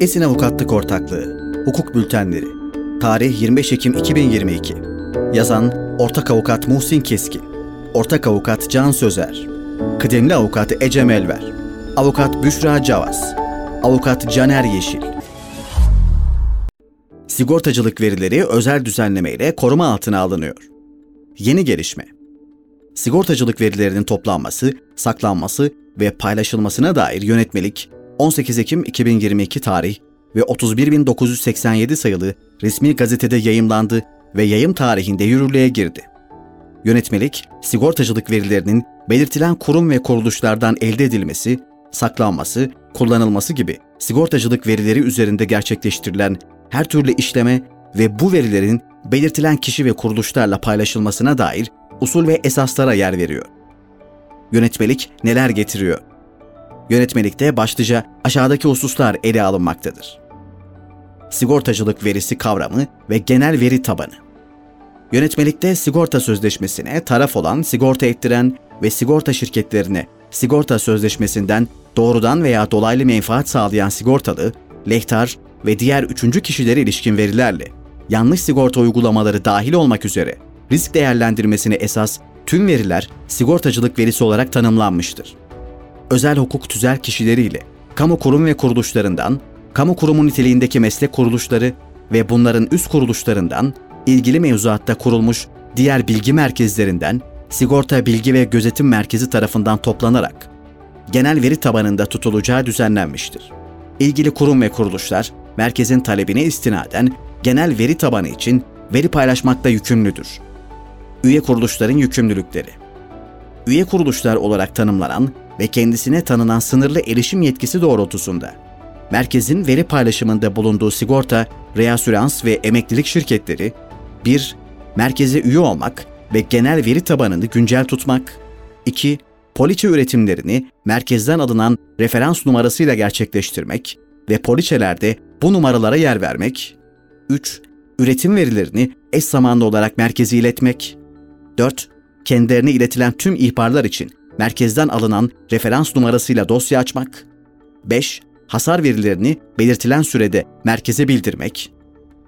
Esin Avukatlık Ortaklığı Hukuk Bültenleri Tarih 25 Ekim 2022 Yazan Ortak Avukat Muhsin Keskin Ortak Avukat Can Sözer Kıdemli Avukat Ecem Elver Avukat Büşra Cavaz Avukat Caner Yeşil. Sigortacılık verileri özel düzenlemeyle koruma altına alınıyor. Yeni gelişme. Sigortacılık verilerinin toplanması, saklanması ve paylaşılmasına dair yönetmelik 18 Ekim 2022 tarih ve 31.987 sayılı resmi gazetede yayımlandı ve yayım tarihinde yürürlüğe girdi. Yönetmelik, sigortacılık verilerinin belirtilen kurum ve kuruluşlardan elde edilmesi, saklanması, kullanılması gibi sigortacılık verileri üzerinde gerçekleştirilen her türlü işleme ve bu verilerin belirtilen kişi ve kuruluşlarla paylaşılmasına dair usul ve esaslara yer veriyor. Yönetmelik neler getiriyor? Yönetmelikte başlıca aşağıdaki hususlar ele alınmaktadır. Sigortacılık verisi kavramı ve genel veri tabanı. Yönetmelikte sigorta sözleşmesine taraf olan sigorta ettiren ve sigorta şirketlerine sigorta sözleşmesinden doğrudan veya dolaylı menfaat sağlayan sigortalı, lehtar ve diğer üçüncü kişilere ilişkin verilerle yanlış sigorta uygulamaları dahil olmak üzere risk değerlendirmesine esas tüm veriler sigortacılık verisi olarak tanımlanmıştır. Özel hukuk tüzel kişileriyle, kamu kurum ve kuruluşlarından, kamu kurumu niteliğindeki meslek kuruluşları ve bunların üst kuruluşlarından, ilgili mevzuatta kurulmuş diğer bilgi merkezlerinden, sigorta bilgi ve gözetim merkezi tarafından toplanarak, genel veri tabanında tutulacağı düzenlenmiştir. İlgili kurum ve kuruluşlar, merkezin talebine istinaden genel veri tabanı için veri paylaşmakta yükümlüdür. Üye kuruluşların yükümlülükleri Üye kuruluşlar olarak tanımlanan ve kendisine tanınan sınırlı erişim yetkisi doğrultusunda merkezin veri paylaşımında bulunduğu sigorta, reasürans ve emeklilik şirketleri 1. Merkeze üye olmak ve genel veri tabanını güncel tutmak 2. Poliçe üretimlerini merkezden alınan referans numarasıyla gerçekleştirmek ve poliçelerde bu numaralara yer vermek 3. Üretim verilerini eş zamanlı olarak merkeze iletmek 4. Kendilerine iletilen tüm ihbarlar için merkezden alınan referans numarasıyla dosya açmak. 5. Hasar verilerini belirtilen sürede merkeze bildirmek.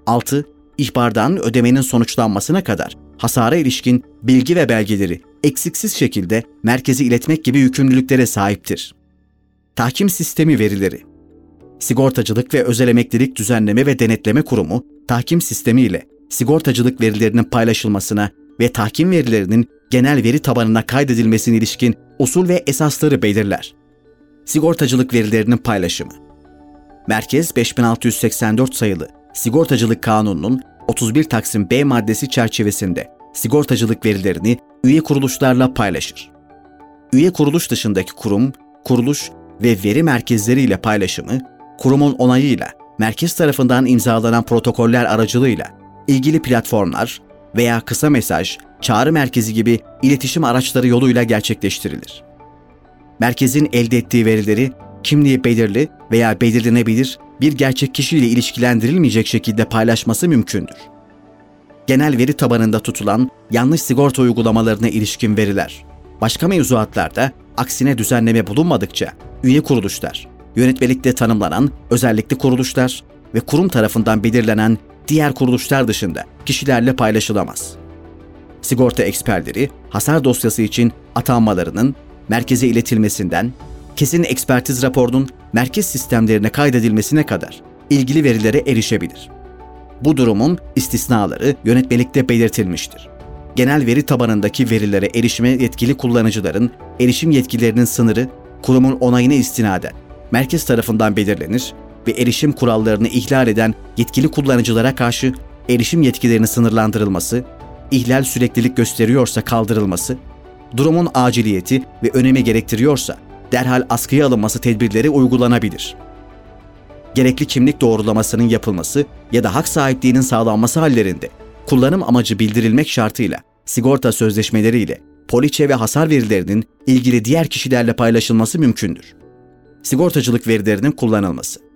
6. İhbardan ödemenin sonuçlanmasına kadar hasara ilişkin bilgi ve belgeleri eksiksiz şekilde merkeze iletmek gibi yükümlülüklere sahiptir. Tahkim sistemi verileri Sigortacılık ve Özel Emeklilik Düzenleme ve Denetleme Kurumu, tahkim sistemi ile sigortacılık verilerinin paylaşılmasına ve tahkim verilerinin genel veri tabanına kaydedilmesine ilişkin usul ve esasları belirler. Sigortacılık verilerinin paylaşımı Merkez 5684 sayılı Sigortacılık Kanunu'nun 31 Taksim B maddesi çerçevesinde sigortacılık verilerini üye kuruluşlarla paylaşır. Üye kuruluş dışındaki kurum, kuruluş ve veri merkezleriyle paylaşımı, kurumun onayıyla merkez tarafından imzalanan protokoller aracılığıyla ilgili platformlar veya kısa mesaj, çağrı merkezi gibi iletişim araçları yoluyla gerçekleştirilir. Merkezin elde ettiği verileri kimliği belirli veya belirlenebilir bir gerçek kişiyle ilişkilendirilmeyecek şekilde paylaşması mümkündür. Genel veri tabanında tutulan yanlış sigorta uygulamalarına ilişkin veriler, başka mevzuatlarda aksine düzenleme bulunmadıkça üye kuruluşlar, yönetmelikte tanımlanan özellikli kuruluşlar ve kurum tarafından belirlenen diğer kuruluşlar dışında kişilerle paylaşılamaz. Sigorta eksperleri hasar dosyası için atanmalarının merkeze iletilmesinden kesin ekspertiz raporunun merkez sistemlerine kaydedilmesine kadar ilgili verilere erişebilir. Bu durumun istisnaları yönetmelikte belirtilmiştir. Genel veri tabanındaki verilere erişime yetkili kullanıcıların erişim yetkilerinin sınırı kurumun onayına istinaden merkez tarafından belirlenir ve erişim kurallarını ihlal eden yetkili kullanıcılara karşı erişim yetkilerinin sınırlandırılması, ihlal süreklilik gösteriyorsa kaldırılması, durumun aciliyeti ve önemi gerektiriyorsa derhal askıya alınması tedbirleri uygulanabilir. Gerekli kimlik doğrulamasının yapılması ya da hak sahipliğinin sağlanması hallerinde kullanım amacı bildirilmek şartıyla sigorta sözleşmeleriyle poliçe ve hasar verilerinin ilgili diğer kişilerle paylaşılması mümkündür. Sigortacılık verilerinin kullanılması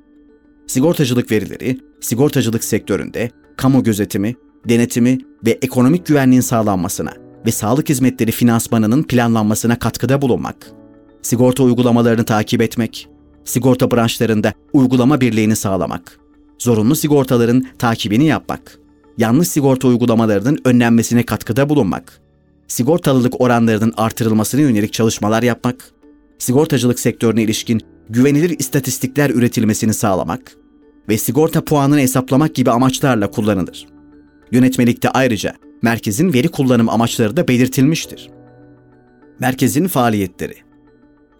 Sigortacılık verileri, sigortacılık sektöründe kamu gözetimi, denetimi ve ekonomik güvenliğin sağlanmasına ve sağlık hizmetleri finansmanının planlanmasına katkıda bulunmak, sigorta uygulamalarını takip etmek, sigorta branşlarında uygulama birliğini sağlamak, zorunlu sigortaların takibini yapmak, yanlış sigorta uygulamalarının önlenmesine katkıda bulunmak, sigortalılık oranlarının artırılmasına yönelik çalışmalar yapmak, sigortacılık sektörüne ilişkin güvenilir istatistikler üretilmesini sağlamak ve sigorta puanını hesaplamak gibi amaçlarla kullanılır. Yönetmelikte ayrıca merkezin veri kullanım amaçları da belirtilmiştir. Merkezin faaliyetleri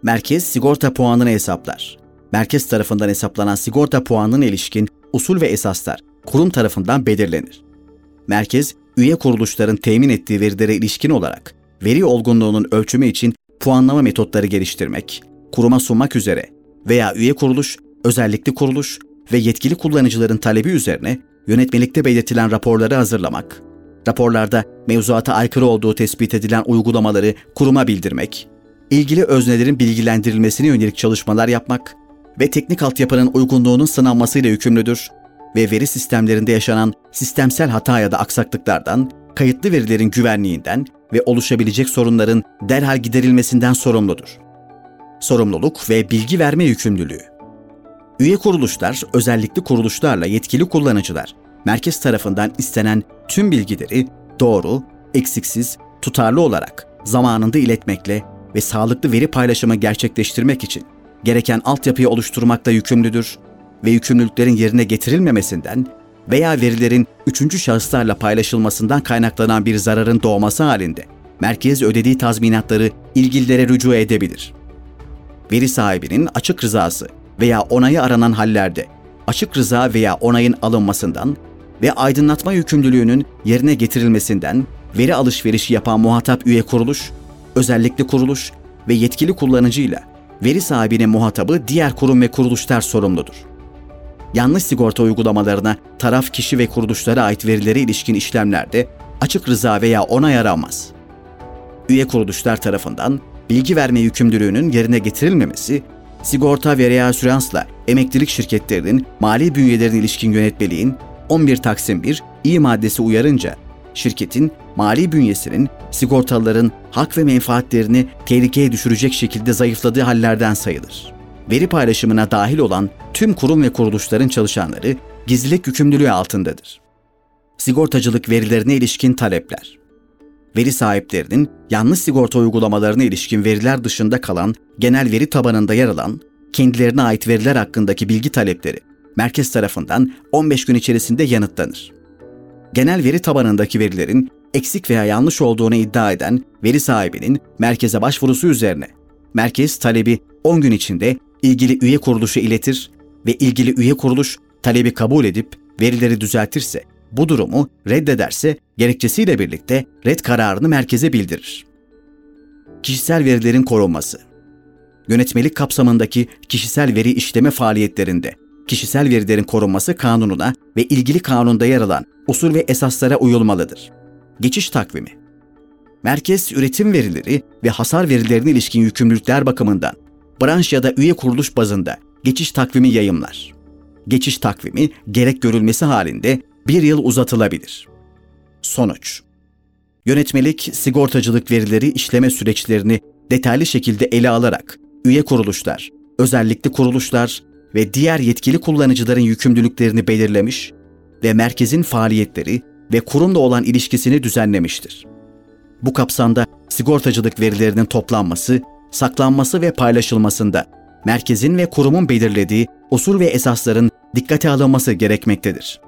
Merkez sigorta puanını hesaplar. Merkez tarafından hesaplanan sigorta puanının ilişkin usul ve esaslar kurum tarafından belirlenir. Merkez, üye kuruluşların temin ettiği verilere ilişkin olarak veri olgunluğunun ölçümü için puanlama metotları geliştirmek, kuruma sunmak üzere veya üye kuruluş, özellikli kuruluş ve yetkili kullanıcıların talebi üzerine yönetmelikte belirtilen raporları hazırlamak, raporlarda mevzuata aykırı olduğu tespit edilen uygulamaları kuruma bildirmek, ilgili öznelerin bilgilendirilmesine yönelik çalışmalar yapmak ve teknik altyapının uygunluğunun sınanmasıyla yükümlüdür ve veri sistemlerinde yaşanan sistemsel hata ya da aksaklıklardan, kayıtlı verilerin güvenliğinden ve oluşabilecek sorunların derhal giderilmesinden sorumludur. Sorumluluk ve bilgi verme yükümlülüğü. Üye kuruluşlar, özellikli kuruluşlarla yetkili kullanıcılar, merkez tarafından istenen tüm bilgileri doğru, eksiksiz, tutarlı olarak zamanında iletmekle ve sağlıklı veri paylaşımı gerçekleştirmek için gereken altyapıyı oluşturmakla yükümlüdür ve yükümlülüklerin yerine getirilmemesinden veya verilerin üçüncü şahıslarla paylaşılmasından kaynaklanan bir zararın doğması halinde merkez ödediği tazminatları ilgililere rücu edebilir. Veri sahibinin açık rızası veya onayı aranan hallerde açık rıza veya onayın alınmasından ve aydınlatma yükümlülüğünün yerine getirilmesinden veri alışverişi yapan muhatap üye kuruluş, özellikli kuruluş ve yetkili kullanıcıyla veri sahibinin muhatabı diğer kurum ve kuruluşlar sorumludur. Yanlış sigorta uygulamalarına taraf kişi ve kuruluşlara ait verilere ilişkin işlemlerde açık rıza veya onay aranmaz. Üye kuruluşlar tarafından bilgi verme yükümlülüğünün yerine getirilmemesi, sigorta ve reasüransla emeklilik şirketlerinin mali bünyelerine ilişkin yönetmeliğin 11 Taksim 1 İ maddesi uyarınca şirketin mali bünyesinin sigortalıların hak ve menfaatlerini tehlikeye düşürecek şekilde zayıfladığı hallerden sayılır. Veri paylaşımına dahil olan tüm kurum ve kuruluşların çalışanları gizlilik yükümlülüğü altındadır. Sigortacılık verilerine ilişkin talepler. Veri sahiplerinin yanlış sigorta uygulamalarına ilişkin veriler dışında kalan genel veri tabanında yer alan kendilerine ait veriler hakkındaki bilgi talepleri merkez tarafından 15 gün içerisinde yanıtlanır. Genel veri tabanındaki verilerin eksik veya yanlış olduğunu iddia eden veri sahibinin merkeze başvurusu üzerine merkez talebi 10 gün içinde ilgili üye kuruluşu iletir ve ilgili üye kuruluş talebi kabul edip verileri düzeltirse, bu durumu reddederse gerekçesiyle birlikte red kararını merkeze bildirir. Kişisel verilerin korunması Yönetmelik kapsamındaki kişisel veri işleme faaliyetlerinde kişisel verilerin korunması kanununa ve ilgili kanunda yer alan usul ve esaslara uyulmalıdır. Geçiş takvimi Merkez üretim verileri ve hasar verilerine ilişkin yükümlülükler bakımından branş ya da üye kuruluş bazında geçiş takvimi yayımlar. Geçiş takvimi gerek görülmesi halinde bir yıl uzatılabilir. Sonuç Yönetmelik, sigortacılık verileri işleme süreçlerini detaylı şekilde ele alarak üye kuruluşlar, özellikli kuruluşlar ve diğer yetkili kullanıcıların yükümlülüklerini belirlemiş ve merkezin faaliyetleri ve kurumla olan ilişkisini düzenlemiştir. Bu kapsamda sigortacılık verilerinin toplanması, saklanması ve paylaşılmasında merkezin ve kurumun belirlediği usul ve esasların dikkate alınması gerekmektedir.